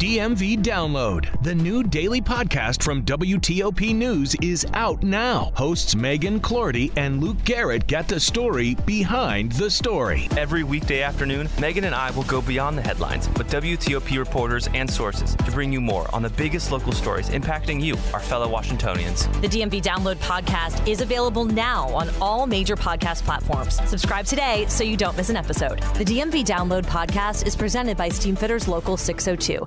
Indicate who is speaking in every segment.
Speaker 1: DMV Download, the new daily podcast from WTOP News, is out now. Hosts Megan Cloherty and Luke Garrett get the story behind the story.
Speaker 2: Every weekday afternoon, Megan and I will go beyond the headlines with WTOP reporters and sources to bring you more on the biggest local stories impacting you, our fellow Washingtonians.
Speaker 3: The DMV Download podcast is available now on all major podcast platforms. Subscribe today so you don't miss an episode. The DMV Download podcast is presented by Steamfitters Local 602.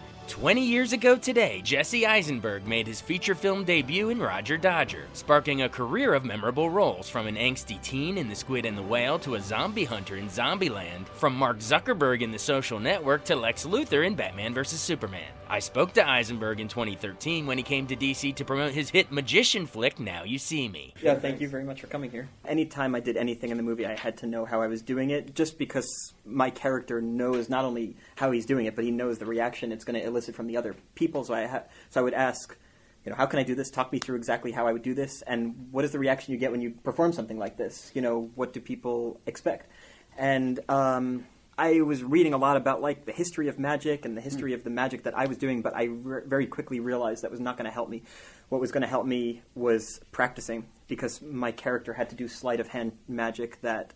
Speaker 4: 20 years ago today, Jesse Eisenberg made his feature film debut in Roger Dodger, sparking a career of memorable roles from an angsty teen in The Squid and the Whale to a zombie hunter in Zombieland, from Mark Zuckerberg in The Social Network to Lex Luthor in Batman vs. Superman. I spoke to Eisenberg in 2013 when he came to DC to promote his hit magician flick Now You See Me.
Speaker 5: Yeah, thank you very much for coming here. Anytime I did anything in the movie, I had to know how I was doing it, just because my character knows not only how he's doing it, but he knows the reaction it's going to elicit from the other people. So I ha- so I would ask, you know, how can I do this? Talk me through exactly how I would do this, and what is the reaction you get when you perform something like this? You know, what do people expect? And um, I was reading a lot about like the history of magic and the history of the magic that I was doing, but I re- very quickly realized that was not going to help me. What was going to help me was practicing because my character had to do sleight of hand magic that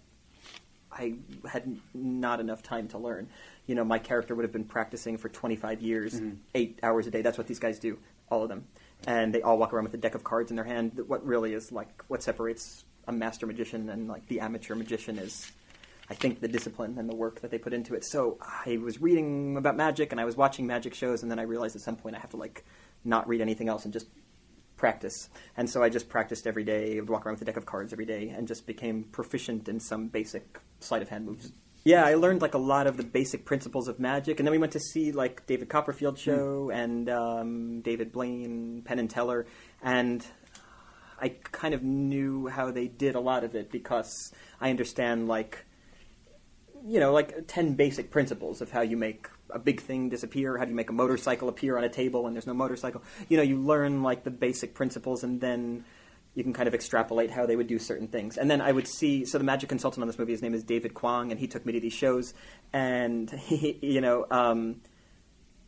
Speaker 5: I had not enough time to learn. You know, my character would have been practicing for 25 years, mm-hmm. eight hours a day. That's what these guys do, all of them. And they all walk around with a deck of cards in their hand. What really is like what separates a master magician and like the amateur magician is I think the discipline and the work that they put into it. So I was reading about magic and I was watching magic shows, and then I realized at some point I have to like not read anything else and just practice. And so I just practiced every day, I would walk around with a deck of cards every day, and just became proficient in some basic sleight of hand moves. Yeah, I learned like a lot of the basic principles of magic, and then we went to see like David Copperfield show and um, David Blaine, Penn and Teller, and I kind of knew how they did a lot of it because I understand like you know, like 10 basic principles of how you make a big thing disappear, how do you make a motorcycle appear on a table when there's no motorcycle. You know, you learn like the basic principles and then you can kind of extrapolate how they would do certain things. And then I would see, so the magic consultant on this movie, his name is David Kwong, and he took me to these shows, and he, you know, um,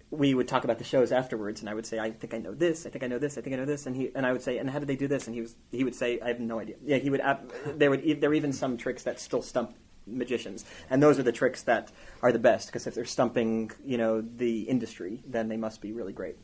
Speaker 5: we would talk about the shows afterwards, and I would say, I think I know this, I think I know this, I think I know this, and he and I would say, and how did they do this? And he was he would say, I have no idea. Yeah, he would. There would there were even some tricks that still stump magicians, and those are the tricks that are the best because if they're stumping, you know, the industry, then they must be really great.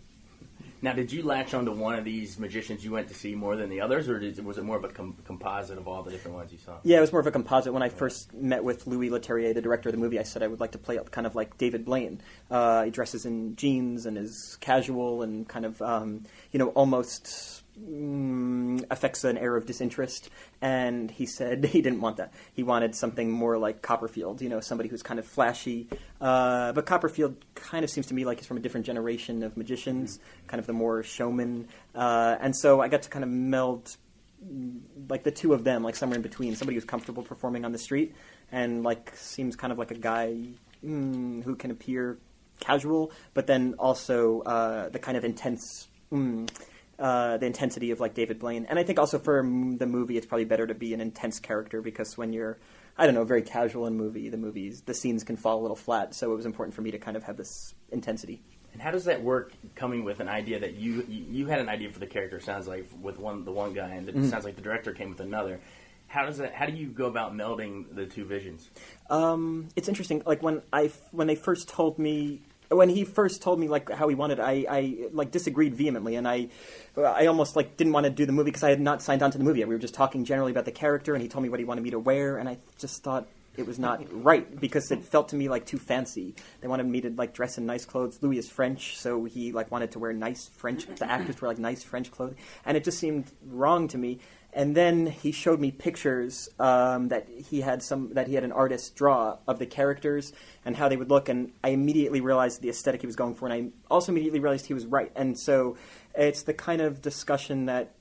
Speaker 4: Now, did you latch onto one of these magicians you went to see more than the others, or did, was it more of a com- composite of all the different ones you saw?
Speaker 5: Yeah, it was more of a composite. When I first met with Louis Leterrier, the director of the movie, I said I would like to play kind of like David Blaine. Uh, he dresses in jeans and is casual and kind of, um, you know, almost mm, affects an air of disinterest. And he said he didn't want that. He wanted something more like Copperfield, you know, somebody who's kind of flashy. Uh, but Copperfield kind of seems to me like he's from a different generation of magicians, kind of the more showman. Uh, and so I got to kind of meld like the two of them, like somewhere in between, somebody who's comfortable performing on the street and like seems kind of like a guy mm, who can appear casual, but then also uh, the kind of intense. Mm, uh, the intensity of like David Blaine, and I think also for the movie, it's probably better to be an intense character because when you're, I don't know, very casual in movie, the movies, the scenes can fall a little flat. So it was important for me to kind of have this intensity.
Speaker 4: And how does that work? Coming with an idea that you you had an idea for the character, sounds like with one the one guy, and it
Speaker 5: Mhm.
Speaker 4: sounds like the director came with another. How does that? How do you go about melding the two visions?
Speaker 5: Um, it's interesting. Like when I when they first told me, when he first told me like how he wanted, I, I like disagreed vehemently, and I, I almost like didn't want to do the movie because I had not signed on to the movie yet. We were just talking generally about the character, and he told me what he wanted me to wear, and I just thought it was not right because it felt to me like too fancy. They wanted me to like dress in nice clothes. Louis is French, so he like wanted to wear nice French. The actors wear like nice French clothing, and it just seemed wrong to me. And then he showed me pictures um, that he had some that he had an artist draw of the characters and how they would look, and I immediately realized the aesthetic he was going for, and I also immediately realized he was right. And so it's the kind of discussion that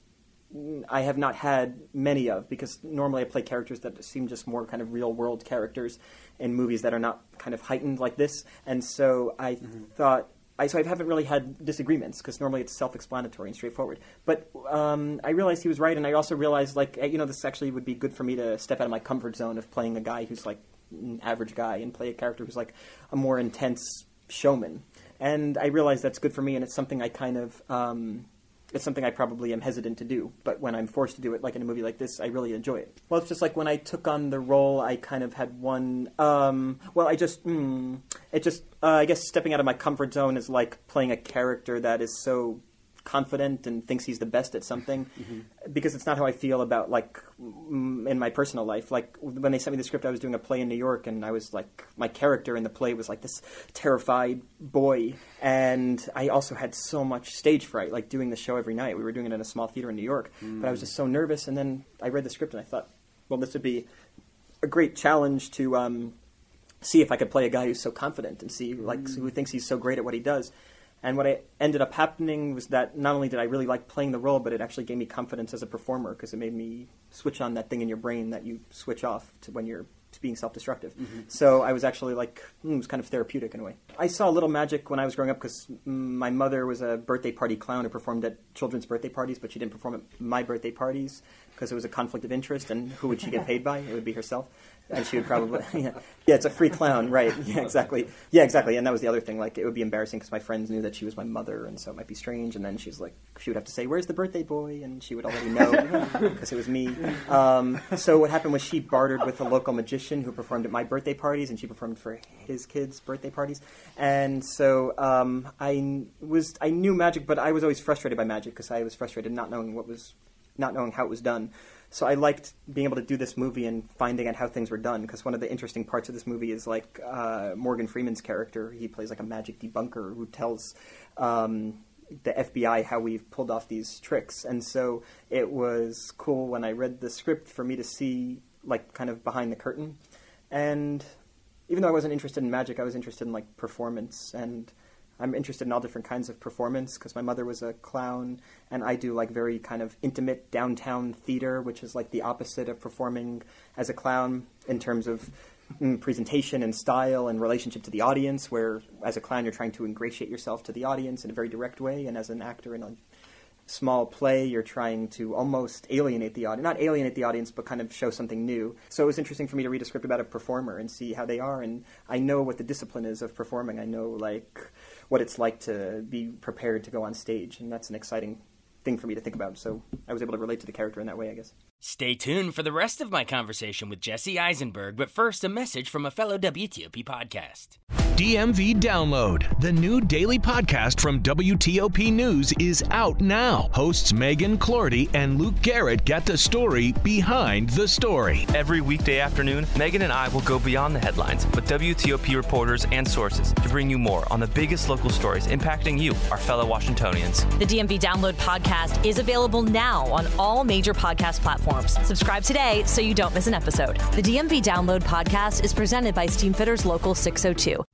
Speaker 5: I have not had many of because normally I play characters that seem just more kind of real world characters in movies that are not kind of heightened like this. And so I mm-hmm. thought I, so I haven't really had disagreements because normally it's self-explanatory and straightforward. But um, I realized he was right, and I also realized like you know this actually would be good for me to step out of my comfort zone of playing a guy who's like an average guy and play a character who's like a more intense showman. And I realized that's good for me, and it's something I kind of um, it's something I probably am hesitant to do. But when I'm forced to do it, like in a movie like this, I really enjoy it. Well, it's just like when I took on the role, I kind of had one. Um, well, I just, mm, it just, uh, I guess stepping out of my comfort zone is like playing a character that is so confident and thinks he's the best at something mm-hmm. because it's not how I feel about like in my personal life like when they sent me the script I was doing a play in New York and I was like my character in the play was like this terrified boy and I also had so much stage fright like doing the show every night we were doing it in a small theater in New York mm. but I was just so nervous and then I read the script and I thought well this would be a great challenge to um, see if I could play a guy who's so confident and see like mm. who thinks he's so great at what he does and what I ended up happening was that not only did I really like playing the role, but it actually gave me confidence as a performer because it made me switch on that thing in your brain that you switch off to when you're being self-destructive. Mm-hmm. So I was actually like, mm, it was kind of therapeutic in a way. I saw a Little Magic when I was growing up because my mother was a birthday party clown who performed at children's birthday parties, but she didn't perform at my birthday parties because it was a conflict of interest, and who would she get paid by? It would be herself. And she would probably yeah. yeah it's a free clown right. Yeah exactly. Yeah exactly. And that was the other thing like it would be embarrassing because my friends knew that she was my mother and so it might be strange. And then she's like she would have to say where's the birthday boy? And she would already know because it was me. Um, so what happened was she bartered with a local magician who performed at my birthday parties and she performed for his kids birthday parties. And so um, I was I knew magic but I was always frustrated by magic because I was frustrated not knowing what was not knowing how it was done. So I liked being able to do this movie and finding out how things were done because one of the interesting parts of this movie is like uh, Morgan Freeman's character. He plays like a magic debunker who tells um, the FBI how we've pulled off these tricks, and so it was cool when I read the script for me to see like kind of behind the curtain, and even though I wasn't interested in magic, I was interested in like performance. And I'm interested in all different kinds of performance because my mother was a clown, and I do like very kind of intimate downtown theater, which is like the opposite of performing as a clown in terms of mm, presentation and style and relationship to the audience. Where as a clown, you're trying to ingratiate yourself to the audience in a very direct way, and as an actor in a small play, you're trying to almost alienate the audience. Not alienate the audience, but kind of show something new. So it was interesting for me to read a script about a performer and see how they are. And I know what the discipline is of performing. I know, like, what it's like to be prepared to go on stage, and that's an exciting thing for me to think about. So I was able to relate to the character in that way, I guess.
Speaker 4: Stay tuned for the rest of my conversation with Jesse Eisenberg, but first, a message from a fellow WTOP podcast.
Speaker 1: DMV Download, the new daily podcast from WTOP News, is out now. Hosts Megan Cloherty and Luke Garrett get the story behind the story.
Speaker 2: Every weekday afternoon, Megan and I will go beyond the headlines with WTOP reporters and sources to bring you more on the biggest local stories impacting you, our fellow Washingtonians.
Speaker 3: The DMV Download podcast is available now on all major podcast platforms. Subscribe today so you don't miss an episode. The DMV Download podcast is presented by Steamfitters Local 602.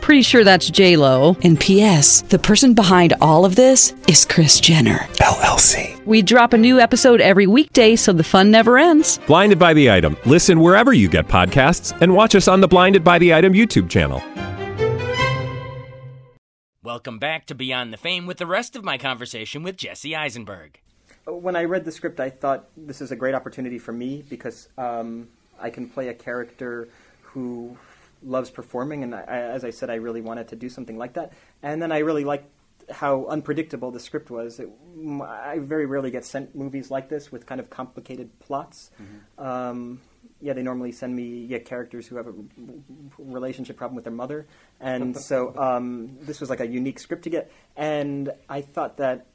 Speaker 6: Pretty sure that's J Lo.
Speaker 7: And P.S. The person behind all of this is Kris Jenner
Speaker 8: LLC.
Speaker 6: We drop a new episode every weekday, so the fun never ends.
Speaker 8: Blinded by the item. Listen wherever you get podcasts, and watch us on the Blinded by the Item YouTube channel.
Speaker 4: Welcome back to Beyond the Fame with the rest of my conversation with Jesse Eisenberg.
Speaker 5: When I read the script, I thought this is a great opportunity for me because um, I can play a character who loves performing, and I, as I said, I really wanted to do something like that. And then I really liked how unpredictable the script was. It, I very rarely get sent movies like this with kind of complicated plots. Mm-hmm. Um, yeah, they normally send me yeah characters who have a relationship problem with their mother, and so um, this was like a unique script to get. And I thought that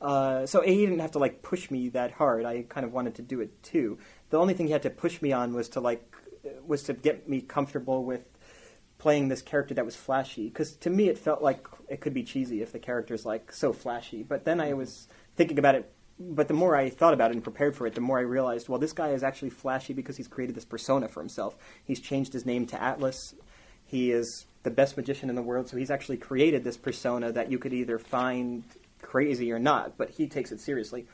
Speaker 5: uh, so he didn't have to like push me that hard. I kind of wanted to do it too. The only thing he had to push me on was to like was to get me comfortable with playing this character that was flashy. Because to me, it felt like it could be cheesy if the character's like so flashy. But then I was thinking about it. But the more I thought about it and prepared for it, the more I realized, well, this guy is actually flashy because he's created this persona for himself. He's changed his name to Atlas. He is the best magician in the world, so he's actually created this persona that you could either find crazy or not, but he takes it seriously.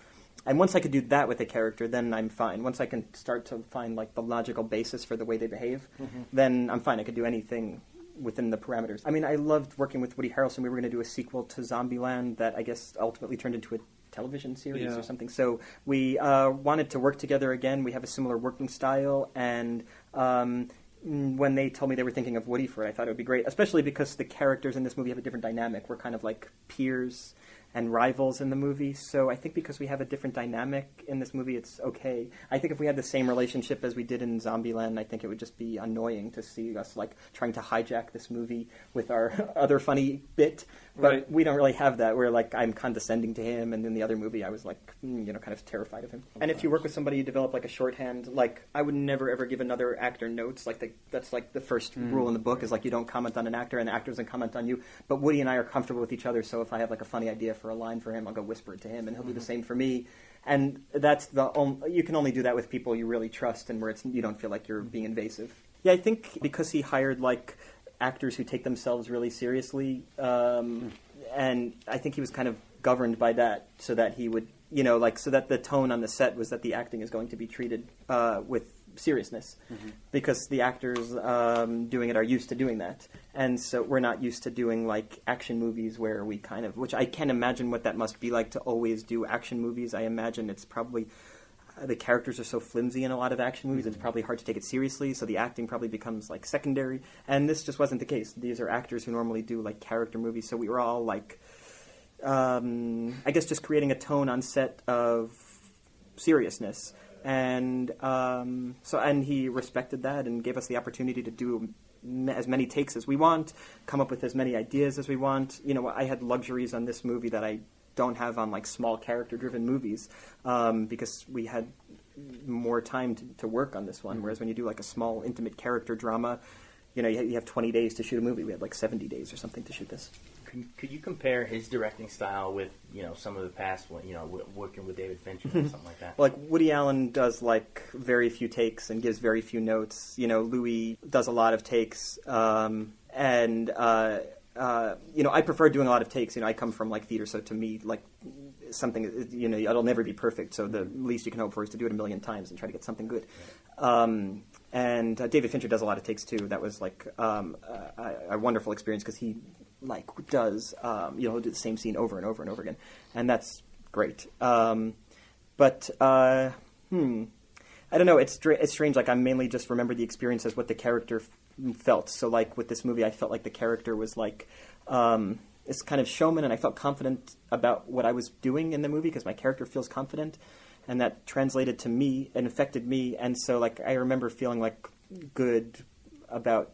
Speaker 5: And once I could do that with a character, then I'm fine. Once I can start to find like the logical basis for the way they behave, mm-hmm. then I'm fine. I could do anything within the parameters. I mean, I loved working with Woody Harrelson. We were going to do a sequel to Zombieland that I guess ultimately turned into a television series yeah. or something. So we uh, wanted to work together again. We have a similar working style, and um, when they told me they were thinking of Woody for it, I thought it would be great, especially because the characters in this movie have a different dynamic. We're kind of like peers and rivals in the movie. So I think because we have a different dynamic in this movie, it's okay. I think if we had the same relationship as we did in Zombieland, I think it would just be annoying to see us like trying to hijack this movie with our other funny bit. But right. we don't really have that. We're like I'm condescending to him, and in the other movie, I was like mm, you know kind of terrified of him. Oh, and if you work with somebody, you develop like a shorthand. Like I would never ever give another actor notes. Like the, that's like the first mm. rule in the book is like you don't comment on an actor, and the actor doesn't comment on you. But Woody and I are comfortable with each other, so if I have like a funny idea for for a line for him, I'll go whisper it to him, and he'll mm-hmm. do the mm-hmm. same for me. And that's the only, you can only do that with people you really trust and where it's you don't feel like you're being invasive. Yeah, I think because he hired like actors who take themselves really seriously, um, and I think he was kind of governed by that, so that he would you know like so that the tone on the set was that the acting is going to be treated uh, with seriousness mm-hmm. because the actors um, doing it are used to doing that and so we're not used to doing like action movies where we kind of which i can't imagine what that must be like to always do action movies i imagine it's probably uh, the characters are so flimsy in a lot of action movies mm-hmm. it's probably hard to take it seriously so the acting probably becomes like secondary and this just wasn't the case these are actors who normally do like character movies so we were all like um, i guess just creating a tone on set of seriousness and um, so and he respected that and gave us the opportunity to do as many takes as we want, come up with as many ideas as we want. You know, I had luxuries on this movie that I don't have on like small character-driven movies um, because we had more time to, to work on this one. Mm-hmm. Whereas when you do like a small, intimate character drama, you know, you have 20 days to shoot a movie. We had like 70 days or something to shoot this
Speaker 4: could you compare his directing style with you know some of the past, you know, working with David Fincher or something like that?
Speaker 5: Like Woody Allen does like very few takes and gives very few notes. You know, Louis does a lot of takes, um, and uh, uh, you know, I prefer doing a lot of takes. You know, I come from like theater, so to me, like something, you know, it'll never be perfect. So the least you can hope for is to do it a million times and try to get something good. Um, and uh, David Fincher does a lot of takes too. That was like um, a, a, wonderful experience because he like does um, you know do the same scene over and over and over again, and that's great. Um, but uh, hmm, I don't know. It's it's strange. Like I mainly just remember the experience as what the character f- felt. So like with this movie, I felt like the character was like. Um, this kind of showman, and I felt confident about what I was doing in the movie because my character feels confident, and that translated to me and affected me. And so, like, I remember feeling like good about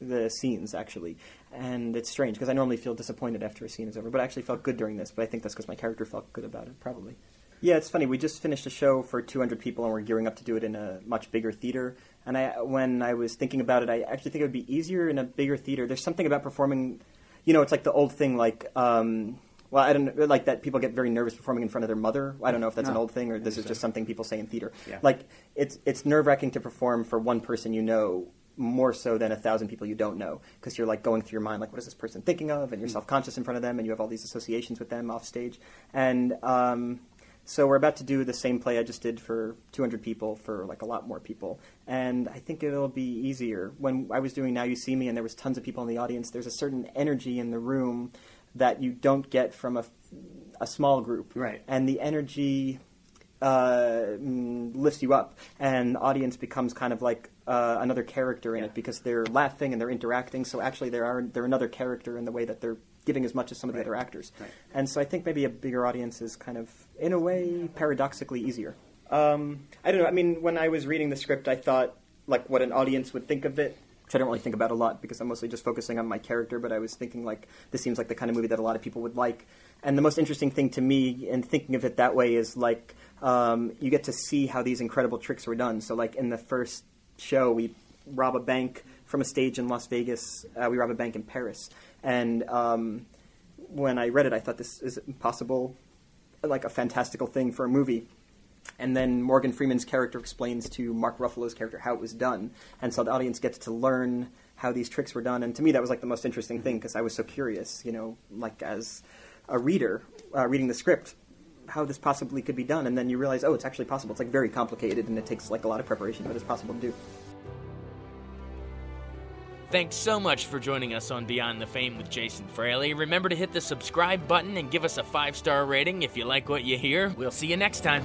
Speaker 5: the scenes actually, and it's strange because I normally feel disappointed after a scene is over, but I actually felt good during this. But I think that's because my character felt good about it, probably. Yeah, it's funny. We just finished a show for 200 people, and we're gearing up to do it in a much bigger theater. And I, when I was thinking about it, I actually think it would be easier in a bigger theater. There's something about performing, you know, it's like the old thing, like. Um, well, I don't know, like that. People get very nervous performing in front of their mother. I don't know if that's no, an old thing or this is just something people say in theater. Yeah. Like it's it's nerve wracking to perform for one person you know more so than a thousand people you don't know because you're like going through your mind like what is this person thinking of and you're mm. self-conscious in front of them and you have all these associations with them off stage and um, so we're about to do the same play i just did for 200 people for like a lot more people and i think it'll be easier when i was doing now you see me and there was tons of people in the audience there's a certain energy in the room that you don't get from a, a small group
Speaker 4: right
Speaker 5: and the energy uh, mm, lifts you up, and the audience becomes kind of like uh, another character in
Speaker 9: Yeah.
Speaker 5: it because they're laughing and they're interacting. So actually, they are they're another character in the way that they're giving as much as some of the
Speaker 9: Right.
Speaker 5: other actors.
Speaker 9: Right.
Speaker 5: And so I think maybe a bigger audience is kind of, in a way, paradoxically easier. Um, I don't know. I mean, when I was reading the script, I thought like what an audience would think of it. Which I don't really think about a lot because I'm mostly just focusing on my character. But I was thinking like this seems like the kind of movie that a lot of people would like. And the most interesting thing to me in thinking of it that way is like um, you get to see how these incredible tricks were done. So like in the first show, we rob a bank from a stage in Las Vegas. Uh, we rob a bank in Paris, and um, when I read it, I thought this is impossible, like a fantastical thing for a movie. And then Morgan Freeman's character explains to Mark Ruffalo's character how it was done, and so the audience gets to learn how these tricks were done. And to me, that was like the most interesting thing because I was so curious, you know, like as a reader uh, reading the script, how this possibly could be done. And then you realize, oh, it's actually possible. It's like very complicated, and it takes like a lot of preparation, but it's possible to do.
Speaker 4: Thanks so much for joining us on Beyond the Fame with Jason Fraley. Remember to hit the subscribe button and give us a five star rating if you like what you hear. We'll see you next time.